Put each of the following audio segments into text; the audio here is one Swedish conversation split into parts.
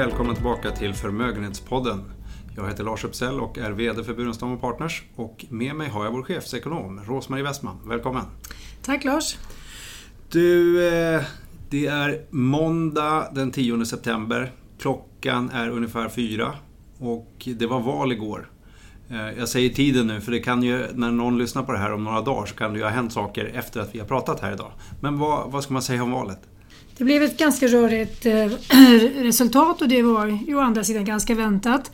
välkommen tillbaka till Förmögenhetspodden. Jag heter Lars Uppsell och är VD för Burenstam Partners och med mig har jag vår chefsekonom Rosmarie Westman. Välkommen! Tack Lars! Du, eh, det är måndag den 10 september. Klockan är ungefär fyra och det var val igår. Eh, jag säger tiden nu för det kan ju, när någon lyssnar på det här om några dagar så kan det ju ha hänt saker efter att vi har pratat här idag. Men vad, vad ska man säga om valet? Det blev ett ganska rörigt eh, resultat och det var ju å andra sidan ganska väntat.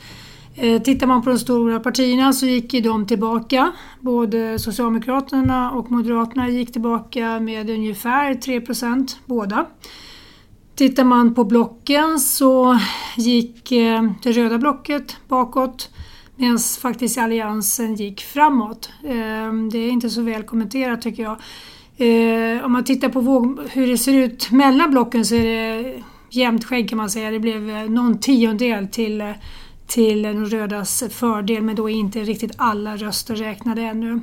Eh, tittar man på de stora partierna så gick de tillbaka. Både Socialdemokraterna och Moderaterna gick tillbaka med ungefär 3 procent, båda. Tittar man på blocken så gick eh, det röda blocket bakåt medan faktiskt Alliansen gick framåt. Det är inte så väl kommenterat tycker jag. Eh, om man tittar på våg, hur det ser ut mellan blocken så är det jämnt skägg kan man säga. Det blev eh, någon tiondel till, eh, till de rödas fördel men då är inte riktigt alla röster räknade ännu.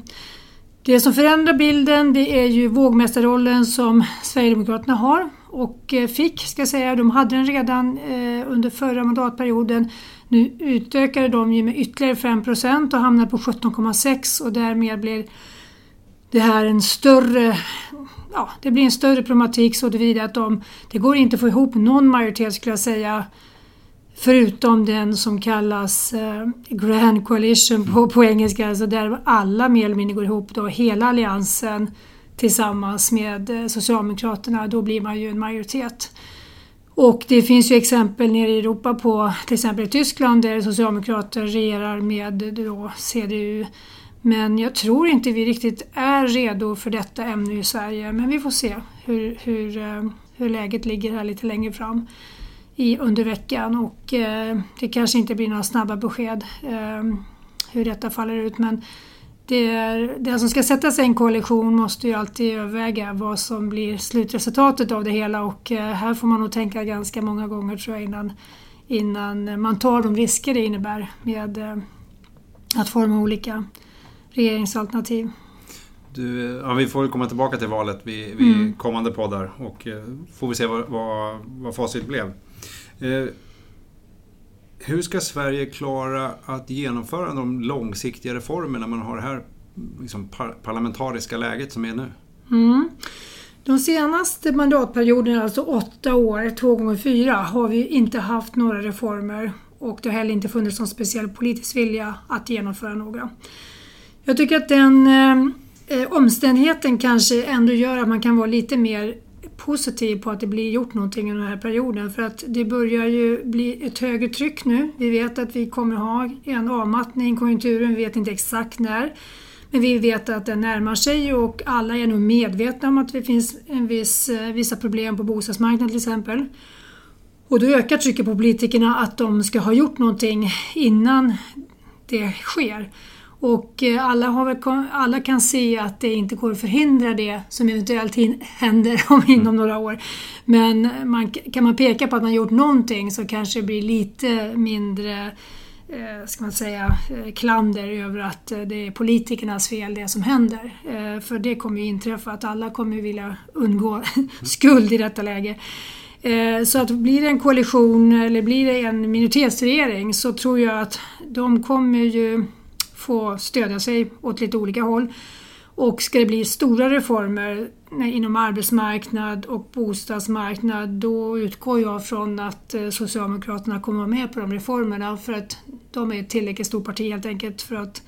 Det som förändrar bilden det är ju vågmästarrollen som Sverigedemokraterna har och eh, fick, ska jag säga. De hade den redan eh, under förra mandatperioden. Nu utökade de ju med ytterligare 5% och hamnade på 17,6 och därmed blir det här en större ja, det blir en större problematik så tillvida att de, det går inte att få ihop någon majoritet skulle jag säga förutom den som kallas eh, Grand Coalition på, på engelska, alltså där alla mer eller mindre går ihop då, hela alliansen tillsammans med eh, Socialdemokraterna, då blir man ju en majoritet. Och det finns ju exempel nere i Europa på till exempel i Tyskland där socialdemokrater regerar med eh, då CDU men jag tror inte vi riktigt är redo för detta ämne i Sverige. Men vi får se hur, hur, eh, hur läget ligger här lite längre fram i, under veckan. Och eh, det kanske inte blir några snabba besked eh, hur detta faller ut. Men det, är, det som ska sätta sig i en koalition måste ju alltid överväga vad som blir slutresultatet av det hela. Och eh, här får man nog tänka ganska många gånger tror jag innan, innan man tar de risker det innebär med eh, att forma olika regeringsalternativ. Du, ja, vi får komma tillbaka till valet vid, vid mm. kommande poddar och eh, får vi se vad, vad, vad facit blev. Eh, hur ska Sverige klara att genomföra de långsiktiga reformerna man har det här liksom, par parlamentariska läget som är nu? Mm. De senaste mandatperioderna, alltså åtta år, två gånger fyra, har vi inte haft några reformer och det har heller inte funnits någon speciell politisk vilja att genomföra några. Jag tycker att den eh, eh, omständigheten kanske ändå gör att man kan vara lite mer positiv på att det blir gjort någonting under den här perioden. För att det börjar ju bli ett högre tryck nu. Vi vet att vi kommer ha en avmattning i konjunkturen, vi vet inte exakt när. Men vi vet att den närmar sig och alla är nog medvetna om att det finns en viss, eh, vissa problem på bostadsmarknaden till exempel. Och då ökar trycket på politikerna att de ska ha gjort någonting innan det sker. Och eh, alla, har alla kan se att det inte går att förhindra det som eventuellt händer om inom mm. några år. Men man, kan man peka på att man gjort någonting så kanske det blir lite mindre eh, ska man säga, eh, klander över att det är politikernas fel det som händer. För det kommer ju inträffa att alla kommer vilja undgå skuld i detta läge. Så att blir det en koalition eller blir det en minoritetsregering så tror jag att de kommer ju få stödja sig åt lite olika håll. Och ska det bli stora reformer inom arbetsmarknad och bostadsmarknad då utgår jag från att eh, Socialdemokraterna kommer vara med på de reformerna för att de är ett tillräckligt stort parti helt enkelt för att,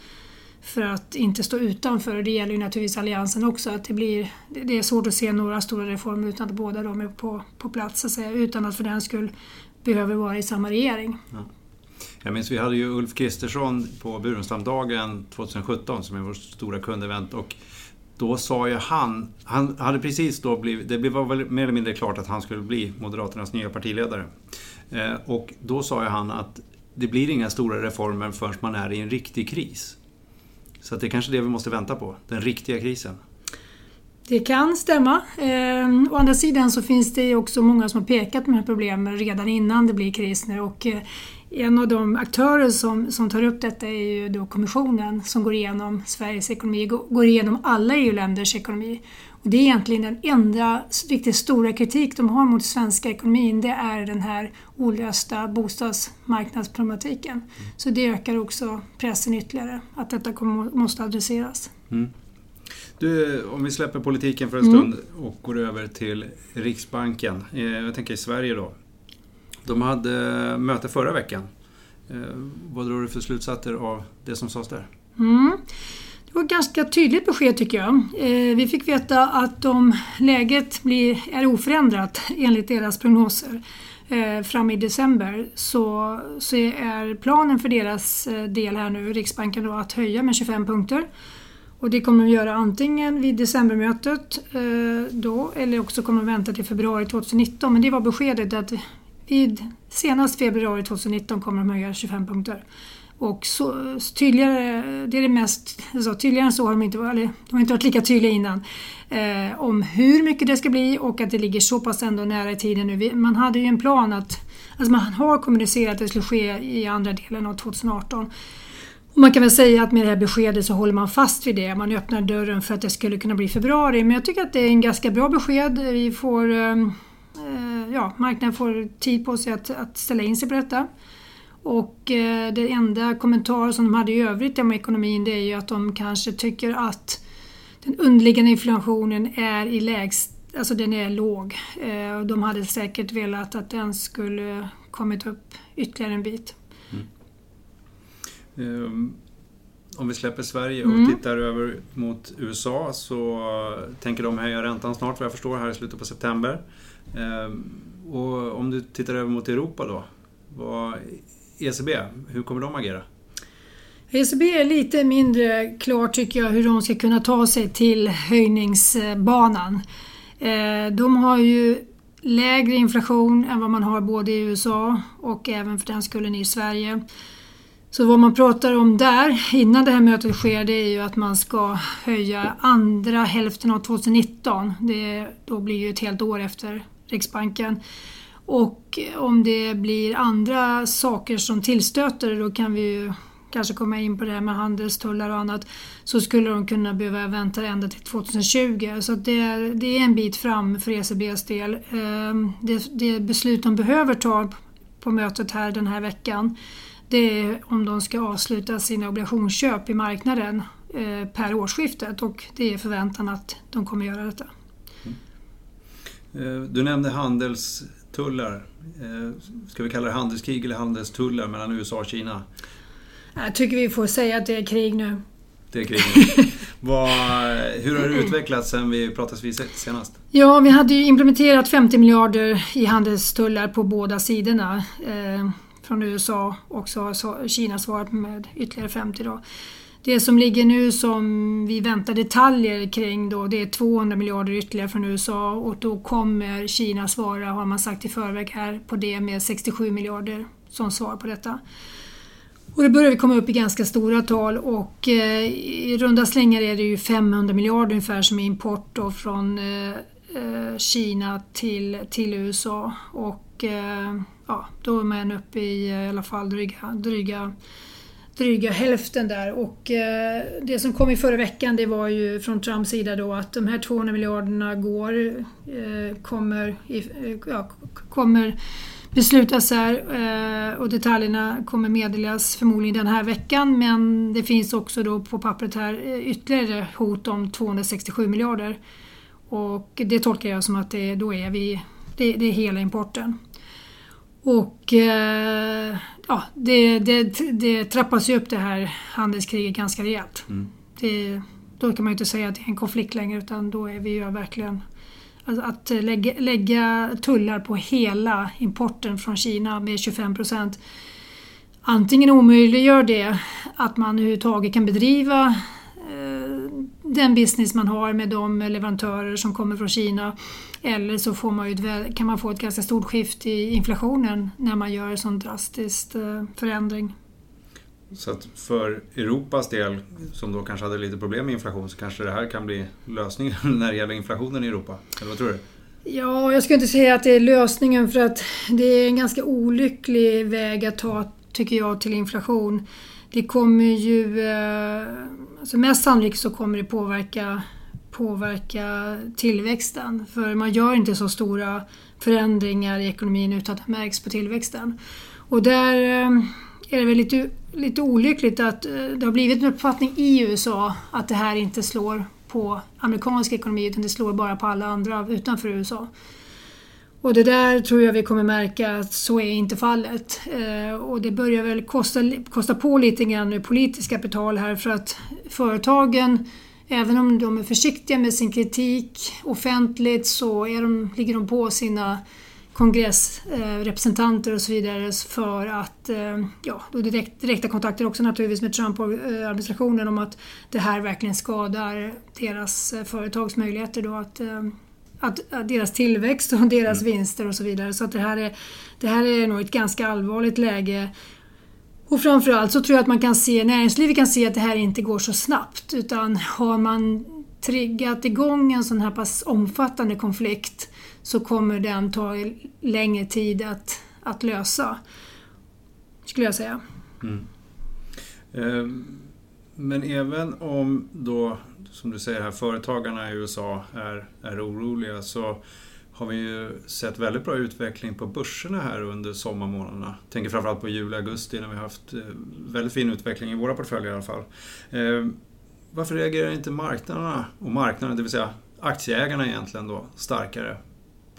för att inte stå utanför. Det gäller ju naturligtvis Alliansen också. Att det, blir, det är svårt att se några stora reformer utan att båda de är på, på plats så att säga, utan att för den skull behöver vara i samma regering. Ja. Jag minns vi hade ju Ulf Kristersson på Burenstamdagen 2017 som är vårt stora kundevent och då sa ju han, han hade precis då blivit, det var väl mer eller mindre klart att han skulle bli Moderaternas nya partiledare. Eh, och då sa ju han att det blir inga stora reformer förrän man är i en riktig kris. Så det är kanske det vi måste vänta på, den riktiga krisen. Det kan stämma. Eh, å andra sidan så finns det också många som har pekat på de här problemen redan innan det blir kris nu och eh, en av de aktörer som, som tar upp detta är ju då Kommissionen som går igenom Sveriges ekonomi, går igenom alla EU-länders ekonomi. Och det är egentligen den enda riktigt stora kritik de har mot svenska ekonomin, det är den här olösta bostadsmarknadsproblematiken. Mm. Så det ökar också pressen ytterligare, att detta kommer, måste adresseras. Mm. Du, om vi släpper politiken för en stund mm. och går över till Riksbanken. Eh, jag tänker i Sverige då. De hade möte förra veckan. Eh, vad drar du för slutsatser av det som sades där? Mm. Det var ett ganska tydligt besked tycker jag. Eh, vi fick veta att om läget blir, är oförändrat enligt deras prognoser fram i december så, så är planen för deras del här nu, Riksbanken, då, att höja med 25 punkter. Och det kommer de göra antingen vid decembermötet eh, då eller också kommer de vänta till februari 2019. Men det var beskedet att vid senast februari 2019 kommer de höja 25 punkter. Och så, tydligare, det är det mest, alltså, tydligare än så har de inte varit, de har inte varit lika tydliga innan. Eh, om hur mycket det ska bli och att det ligger så pass ändå nära i tiden nu. Man hade ju en plan att, alltså man har kommunicerat att det skulle ske i andra delen av 2018. Och man kan väl säga att med det här beskedet så håller man fast vid det. Man öppnar dörren för att det skulle kunna bli februari. Men jag tycker att det är en ganska bra besked. Vi får, ehm, eh, ja, marknaden får tid på sig att, att ställa in sig på detta. Och eh, det enda kommentar som de hade i övrigt om ekonomin det är ju att de kanske tycker att den underliggande inflationen är i lägst Alltså den är låg. Eh, de hade säkert velat att den skulle kommit upp ytterligare en bit. Ehm, om vi släpper Sverige och mm. tittar över mot USA så tänker de höja räntan snart vad jag förstår här i slutet på september. Ehm, och om du tittar över mot Europa då? Vad, ECB, hur kommer de agera? ECB är lite mindre klart tycker jag hur de ska kunna ta sig till höjningsbanan. Ehm, de har ju lägre inflation än vad man har både i USA och även för den skullen i Sverige. Så vad man pratar om där innan det här mötet sker det är ju att man ska höja andra hälften av 2019. Det då blir ju ett helt år efter Riksbanken. Och om det blir andra saker som tillstöter, då kan vi ju kanske komma in på det här med handelstullar och annat, så skulle de kunna behöva vänta ända till 2020. Så det är, det är en bit fram för ECBs del. Ehm, det, det beslut de behöver ta på mötet här den här veckan det är om de ska avsluta sina obligationsköp i marknaden eh, per årsskiftet och det är förväntan att de kommer göra detta. Mm. Du nämnde handelstullar. Eh, ska vi kalla det handelskrig eller handelstullar mellan USA och Kina? Jag tycker vi får säga att det är krig nu. Det är krig nu. Vad, hur har det utvecklats sen vi pratades vid senast? Ja, vi hade ju implementerat 50 miljarder i handelstullar på båda sidorna. Från USA och så har Kina svarat med ytterligare 50 då. Det som ligger nu som vi väntar detaljer kring då, det är 200 miljarder ytterligare från USA och då kommer Kina svara, har man sagt i förväg här, på det med 67 miljarder som svar på detta. Och då börjar vi komma upp i ganska stora tal och eh, i runda slängar är det ju 500 miljarder ungefär som är import då från eh, Eh, Kina till, till USA. Och eh, ja, då är man uppe i eh, i alla fall dryga, dryga, dryga hälften där. Och eh, det som kom i förra veckan det var ju från Trumps sida då att de här 200 miljarderna går, eh, kommer, i, eh, ja, kommer beslutas här och detaljerna kommer meddelas förmodligen den här veckan men det finns också då på pappret här ytterligare hot om 267 miljarder. Och det tolkar jag som att det, då är vi, det, det är hela importen. Och eh, ja, det, det, det trappas ju upp det här handelskriget ganska rejält. Mm. Det, då kan man ju inte säga att det är en konflikt längre utan då är vi ju verkligen alltså att lägga, lägga tullar på hela importen från Kina med 25 procent antingen omöjliggör det att man överhuvudtaget kan bedriva den business man har med de leverantörer som kommer från Kina. Eller så får man ett, kan man få ett ganska stort skift i inflationen när man gör en sån drastisk eh, förändring. Så att för Europas del, som då kanske hade lite problem med inflation, så kanske det här kan bli lösningen när det gäller inflationen i Europa? Eller vad tror du? Ja, jag skulle inte säga att det är lösningen för att det är en ganska olycklig väg att ta tycker jag, till inflation. Det kommer ju... Eh, alltså mest sannolikt så kommer det påverka, påverka tillväxten. För man gör inte så stora förändringar i ekonomin utan att det märks på tillväxten. Och där eh, är det väl lite, lite olyckligt att eh, det har blivit en uppfattning i USA att det här inte slår på amerikansk ekonomi utan det slår bara på alla andra utanför USA. Och det där tror jag vi kommer märka att så är inte fallet. Eh, och det börjar väl kosta, kosta på lite grann nu politiskt kapital här för att företagen, även om de är försiktiga med sin kritik offentligt så är de, ligger de på sina kongressrepresentanter och så vidare för att, eh, ja, då direkt, direkta kontakter också naturligtvis med Trump-administrationen eh, om att det här verkligen skadar deras företags möjligheter då att att, att deras tillväxt och deras mm. vinster och så vidare. Så att det, här är, det här är nog ett ganska allvarligt läge. Och framförallt så tror jag att man kan se, näringslivet kan se att det här inte går så snabbt. Utan har man triggat igång en sån här pass omfattande konflikt så kommer den ta längre tid att, att lösa. Skulle jag säga. Mm. Ehm, men även om då som du säger här, företagarna i USA är, är oroliga så har vi ju sett väldigt bra utveckling på börserna här under sommarmånaderna. Jag tänker framförallt på juli, augusti när vi har haft eh, väldigt fin utveckling i våra portföljer i alla fall. Eh, varför reagerar inte marknaderna, och marknaden, det vill säga aktieägarna egentligen då, starkare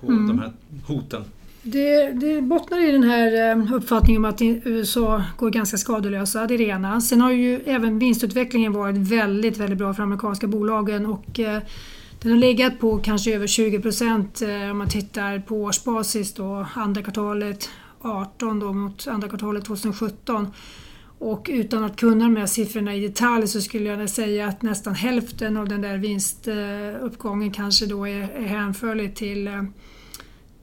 på mm. de här hoten? Det, det bottnar i den här eh, uppfattningen om att USA går ganska skadelösa, det rena. Sen har ju även vinstutvecklingen varit väldigt, väldigt bra för amerikanska bolagen och eh, den har legat på kanske över 20 procent eh, om man tittar på årsbasis då, andra kvartalet 18 då mot andra kvartalet 2017. Och utan att kunna de här siffrorna i detalj så skulle jag säga att nästan hälften av den där vinstuppgången kanske då är, är hänförlig till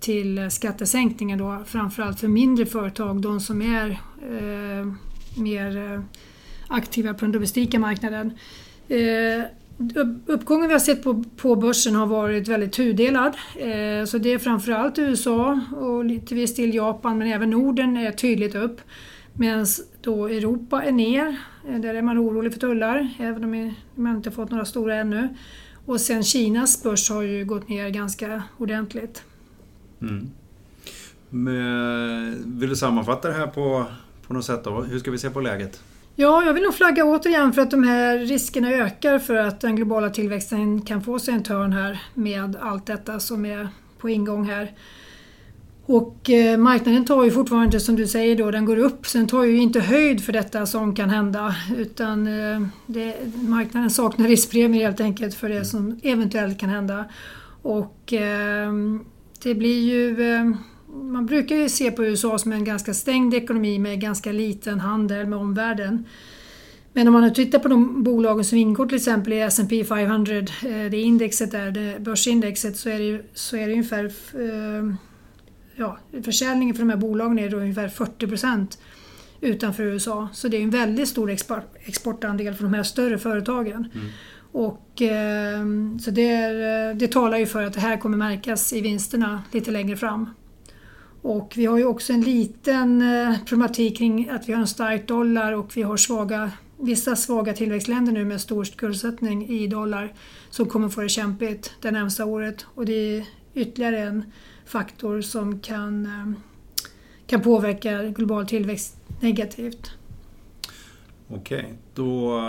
till skattesänkningar då, framförallt för mindre företag, de som är eh, mer eh, aktiva på den domestika marknaden. Eh, uppgången vi har sett på, på börsen har varit väldigt tudelad. Eh, så det är framförallt USA och lite viss del Japan men även Norden är tydligt upp. Medan då Europa är ner, eh, där är man orolig för tullar även om man inte fått några stora ännu. Och sen Kinas börs har ju gått ner ganska ordentligt. Mm. Men, vill du sammanfatta det här på, på något sätt då? Hur ska vi se på läget? Ja, jag vill nog flagga återigen för att de här riskerna ökar för att den globala tillväxten kan få sig en törn här med allt detta som är på ingång här. Och eh, marknaden tar ju fortfarande, som du säger då, den går upp. Sen tar ju inte höjd för detta som kan hända. Utan eh, det, marknaden saknar riskpremier helt enkelt för det som eventuellt kan hända. Och eh, det blir ju... Eh, man brukar ju se på USA som en ganska stängd ekonomi med ganska liten handel med omvärlden. Men om man nu tittar på de bolagen som ingår till exempel i S&P 500, eh, det indexet där, det börsindexet, så är det, ju, så är det ungefär... Eh, ja, försäljningen för de här bolagen är då ungefär 40 procent utanför USA. Så det är en väldigt stor export, exportandel för de här större företagen. Mm. Och, eh, så det, eh, det talar ju för att det här kommer märkas i vinsterna lite längre fram. Och vi har ju också en liten eh, problematik kring att vi har en stark dollar och vi har svaga, vissa svaga tillväxtländer nu med stor skuldsättning i dollar som kommer få det kämpigt det närmsta året. Och det är ytterligare en faktor som kan, eh, kan påverka global tillväxt negativt. Okej, då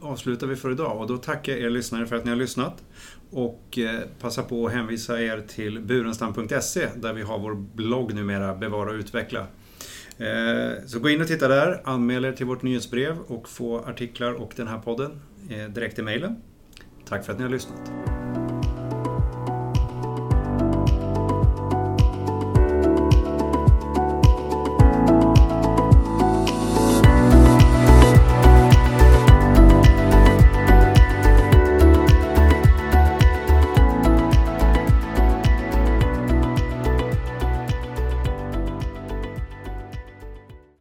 avslutar vi för idag och då tackar jag er lyssnare för att ni har lyssnat. Och eh, passa på att hänvisa er till burenstam.se där vi har vår blogg numera, Bevara och utveckla. Eh, så gå in och titta där, anmäl er till vårt nyhetsbrev och få artiklar och den här podden eh, direkt i mejlen. Tack för att ni har lyssnat.